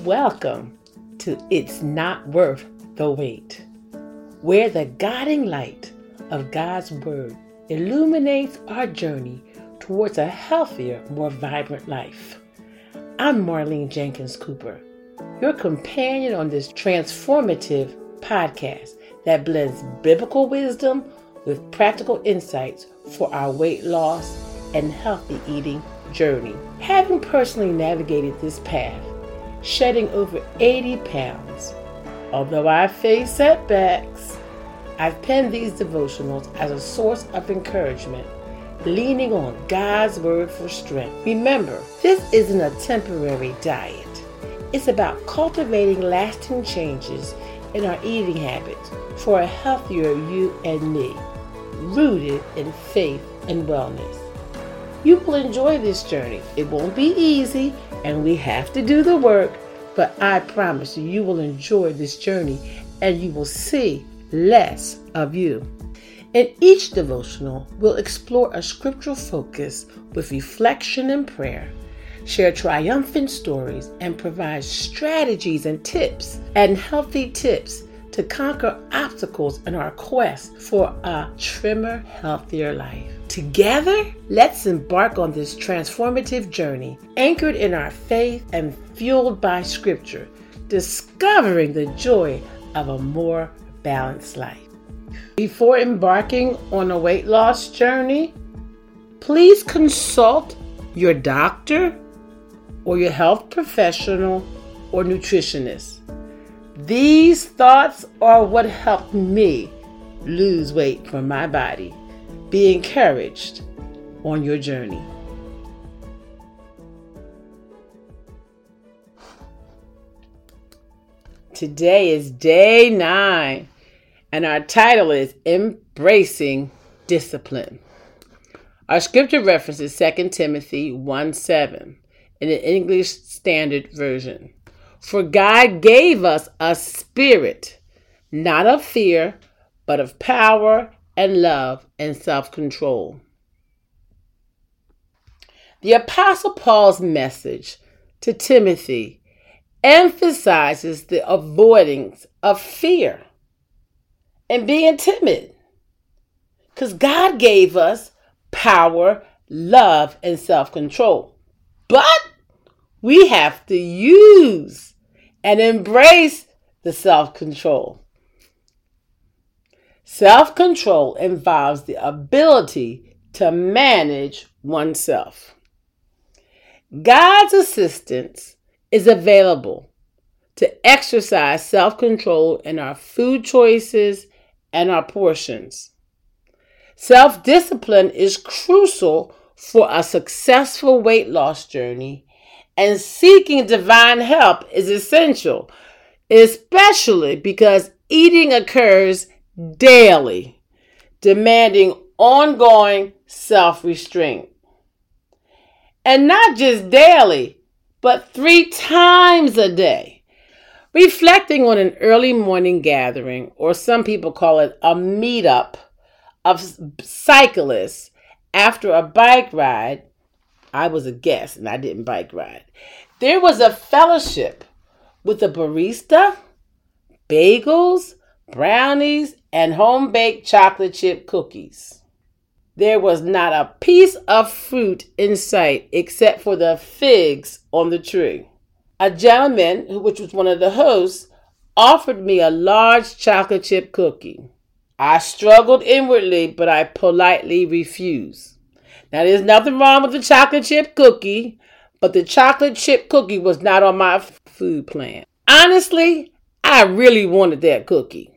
Welcome to It's Not Worth the Weight, where the guiding light of God's Word illuminates our journey towards a healthier, more vibrant life. I'm Marlene Jenkins Cooper, your companion on this transformative podcast that blends biblical wisdom with practical insights for our weight loss and healthy eating journey. Having personally navigated this path, shedding over 80 pounds, although I face setbacks, I've penned these devotionals as a source of encouragement, leaning on God's word for strength. Remember, this isn't a temporary diet. It's about cultivating lasting changes in our eating habits for a healthier you and me, rooted in faith and wellness. You will enjoy this journey. It won't be easy, and we have to do the work, but I promise you, you will enjoy this journey and you will see less of you. In each devotional, we'll explore a scriptural focus with reflection and prayer, share triumphant stories, and provide strategies and tips and healthy tips to conquer obstacles in our quest for a trimmer, healthier life. Together, let's embark on this transformative journey, anchored in our faith and fueled by Scripture, discovering the joy of a more balanced life. Before embarking on a weight loss journey, please consult your doctor or your health professional or nutritionist. These thoughts are what helped me lose weight from my body. Be encouraged on your journey. Today is day nine, and our title is Embracing Discipline. Our scripture reference is 2 Timothy 1 7 in the English Standard Version. For God gave us a spirit, not of fear, but of power and love and self control. The Apostle Paul's message to Timothy emphasizes the avoidance of fear and being timid. Because God gave us power, love, and self control. But we have to use and embrace the self control. Self control involves the ability to manage oneself. God's assistance is available to exercise self control in our food choices and our portions. Self discipline is crucial for a successful weight loss journey and seeking divine help is essential, especially because eating occurs daily, demanding ongoing self restraint. And not just daily, but three times a day. Reflecting on an early morning gathering, or some people call it a meetup of cyclists after a bike ride, I was a guest and I didn't bike ride. There was a fellowship with a barista, bagels, brownies, and home baked chocolate chip cookies. There was not a piece of fruit in sight except for the figs on the tree. A gentleman, which was one of the hosts, offered me a large chocolate chip cookie. I struggled inwardly, but I politely refused. Now, there's nothing wrong with the chocolate chip cookie, but the chocolate chip cookie was not on my food plan. Honestly, I really wanted that cookie.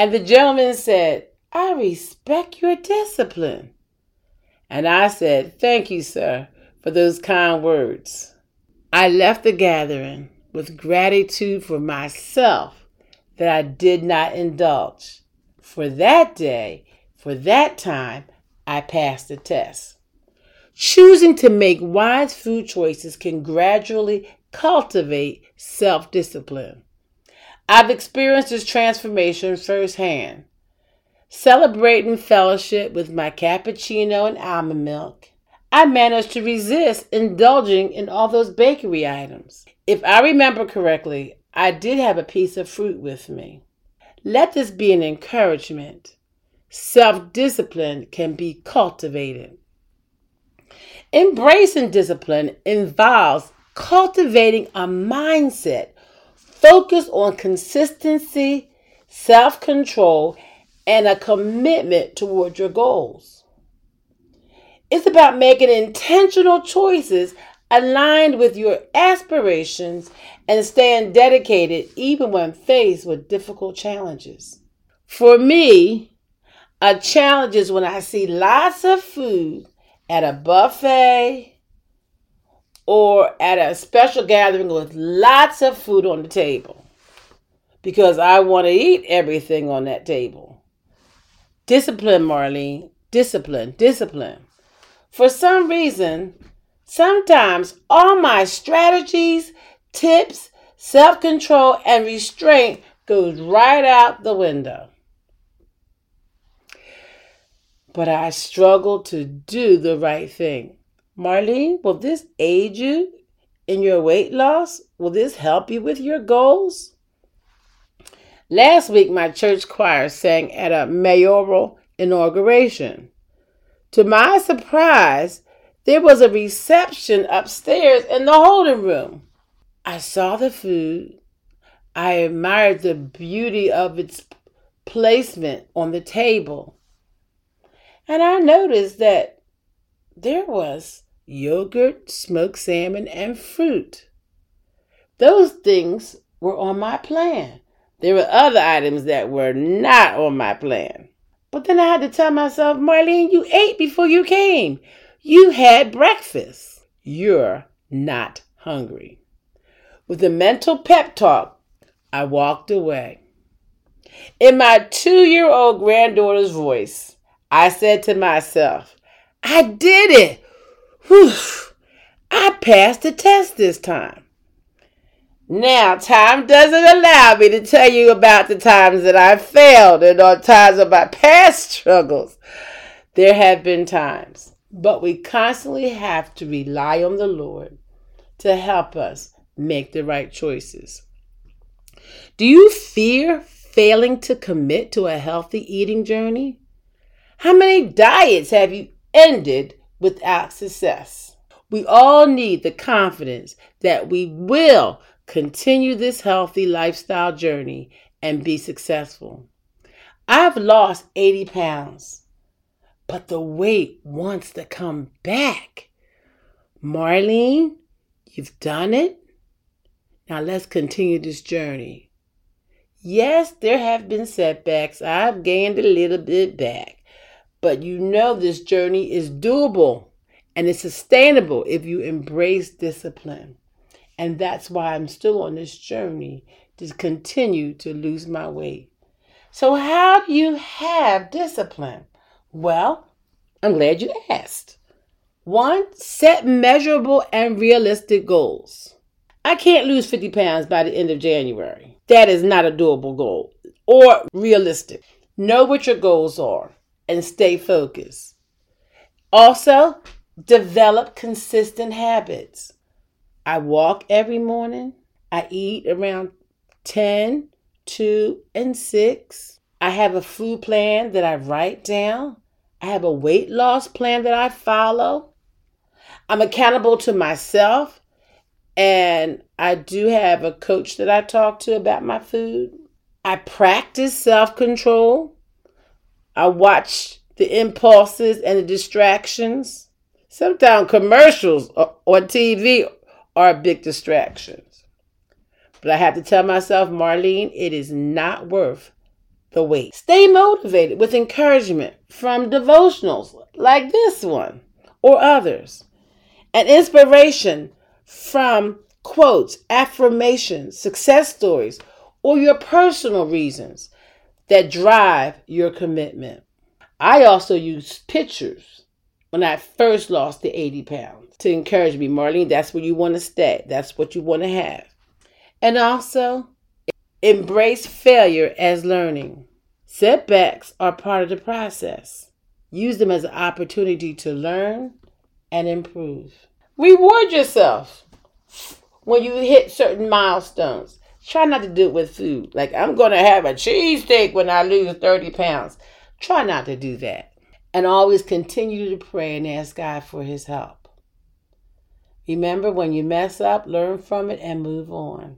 And the gentleman said, I respect your discipline. And I said, Thank you, sir, for those kind words. I left the gathering with gratitude for myself that I did not indulge. For that day, for that time, I passed the test. Choosing to make wise food choices can gradually cultivate self discipline. I've experienced this transformation firsthand. Celebrating fellowship with my cappuccino and almond milk, I managed to resist indulging in all those bakery items. If I remember correctly, I did have a piece of fruit with me. Let this be an encouragement. Self discipline can be cultivated. Embracing discipline involves cultivating a mindset focused on consistency, self control, and a commitment toward your goals. It's about making intentional choices aligned with your aspirations and staying dedicated even when faced with difficult challenges. For me, a challenge is when I see lots of food at a buffet or at a special gathering with lots of food on the table because I want to eat everything on that table. Discipline, Marlene. Discipline, discipline. For some reason, sometimes all my strategies, tips, self control, and restraint goes right out the window. But I struggle to do the right thing. Marlene, will this aid you in your weight loss? Will this help you with your goals? Last week, my church choir sang at a mayoral inauguration. To my surprise, there was a reception upstairs in the holding room. I saw the food. I admired the beauty of its placement on the table. And I noticed that there was yogurt, smoked salmon, and fruit. Those things were on my plan. There were other items that were not on my plan. But then I had to tell myself, Marlene, you ate before you came. You had breakfast. You're not hungry. With a mental pep talk, I walked away. In my two year old granddaughter's voice, I said to myself, I did it. Whew. I passed the test this time. Now, time doesn't allow me to tell you about the times that I failed and on times of my past struggles. There have been times, but we constantly have to rely on the Lord to help us make the right choices. Do you fear failing to commit to a healthy eating journey? How many diets have you ended without success? We all need the confidence that we will continue this healthy lifestyle journey and be successful. I've lost 80 pounds, but the weight wants to come back. Marlene, you've done it. Now let's continue this journey. Yes, there have been setbacks. I've gained a little bit back, but you know this journey is doable and it's sustainable if you embrace discipline. And that's why I'm still on this journey to continue to lose my weight. So, how do you have discipline? Well, I'm glad you asked. One, set measurable and realistic goals. I can't lose 50 pounds by the end of January. That is not a doable goal or realistic. Know what your goals are and stay focused. Also, develop consistent habits. I walk every morning. I eat around 10, 2, and 6. I have a food plan that I write down. I have a weight loss plan that I follow. I'm accountable to myself. And I do have a coach that I talk to about my food. I practice self control. I watch the impulses and the distractions. Sometimes commercials on TV are big distractions. But I have to tell myself, Marlene, it is not worth the weight. Stay motivated with encouragement from devotionals like this one or others, and inspiration from quotes, affirmations, success stories, or your personal reasons that drive your commitment. I also use pictures when I first lost the 80 pounds to encourage me, Marlene, that's where you want to stay. That's what you want to have. And also, embrace failure as learning. Setbacks are part of the process. Use them as an opportunity to learn and improve. Reward yourself when you hit certain milestones. Try not to do it with food. Like, I'm going to have a cheesesteak when I lose 30 pounds. Try not to do that. And always continue to pray and ask God for his help. Remember, when you mess up, learn from it and move on.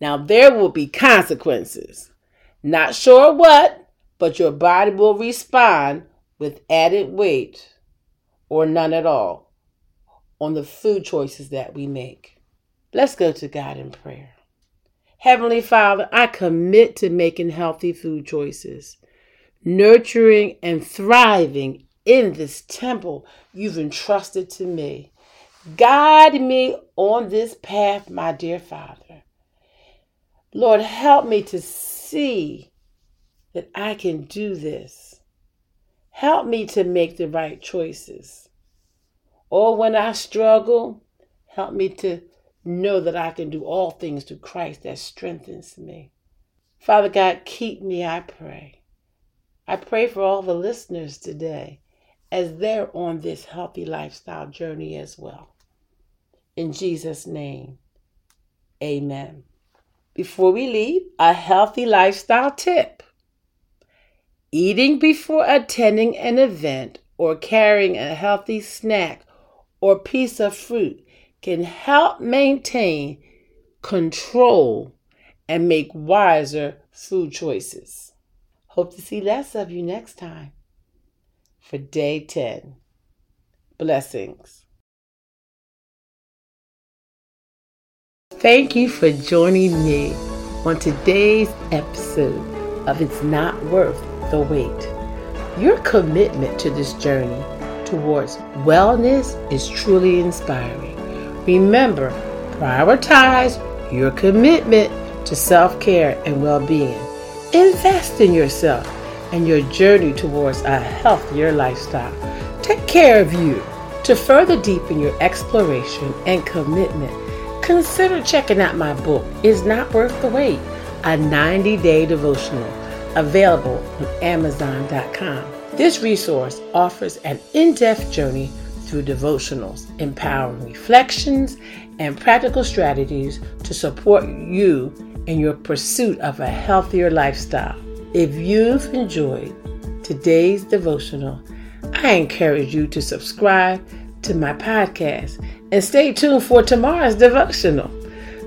Now, there will be consequences. Not sure what, but your body will respond with added weight or none at all on the food choices that we make. Let's go to God in prayer. Heavenly Father, I commit to making healthy food choices, nurturing and thriving in this temple you've entrusted to me. Guide me on this path, my dear Father. Lord, help me to see that I can do this. Help me to make the right choices. Or when I struggle, help me to know that I can do all things through Christ that strengthens me. Father God, keep me, I pray. I pray for all the listeners today as they're on this healthy lifestyle journey as well. In Jesus' name, amen. Before we leave, a healthy lifestyle tip. Eating before attending an event or carrying a healthy snack or piece of fruit can help maintain control and make wiser food choices. Hope to see less of you next time for day 10. Blessings. Thank you for joining me on today's episode of It's Not Worth the Weight. Your commitment to this journey towards wellness is truly inspiring. Remember, prioritize your commitment to self care and well being. Invest in yourself and your journey towards a healthier lifestyle. Take care of you. To further deepen your exploration and commitment, consider checking out my book, Is Not Worth the Weight, a 90 day devotional available on Amazon.com. This resource offers an in depth journey through devotionals, empowering reflections, and practical strategies to support you in your pursuit of a healthier lifestyle. If you've enjoyed today's devotional, I encourage you to subscribe to my podcast and stay tuned for tomorrow's devotional.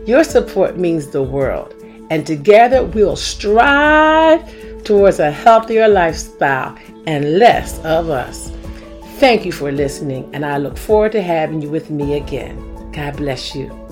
Your support means the world, and together we'll strive towards a healthier lifestyle and less of us. Thank you for listening, and I look forward to having you with me again. God bless you.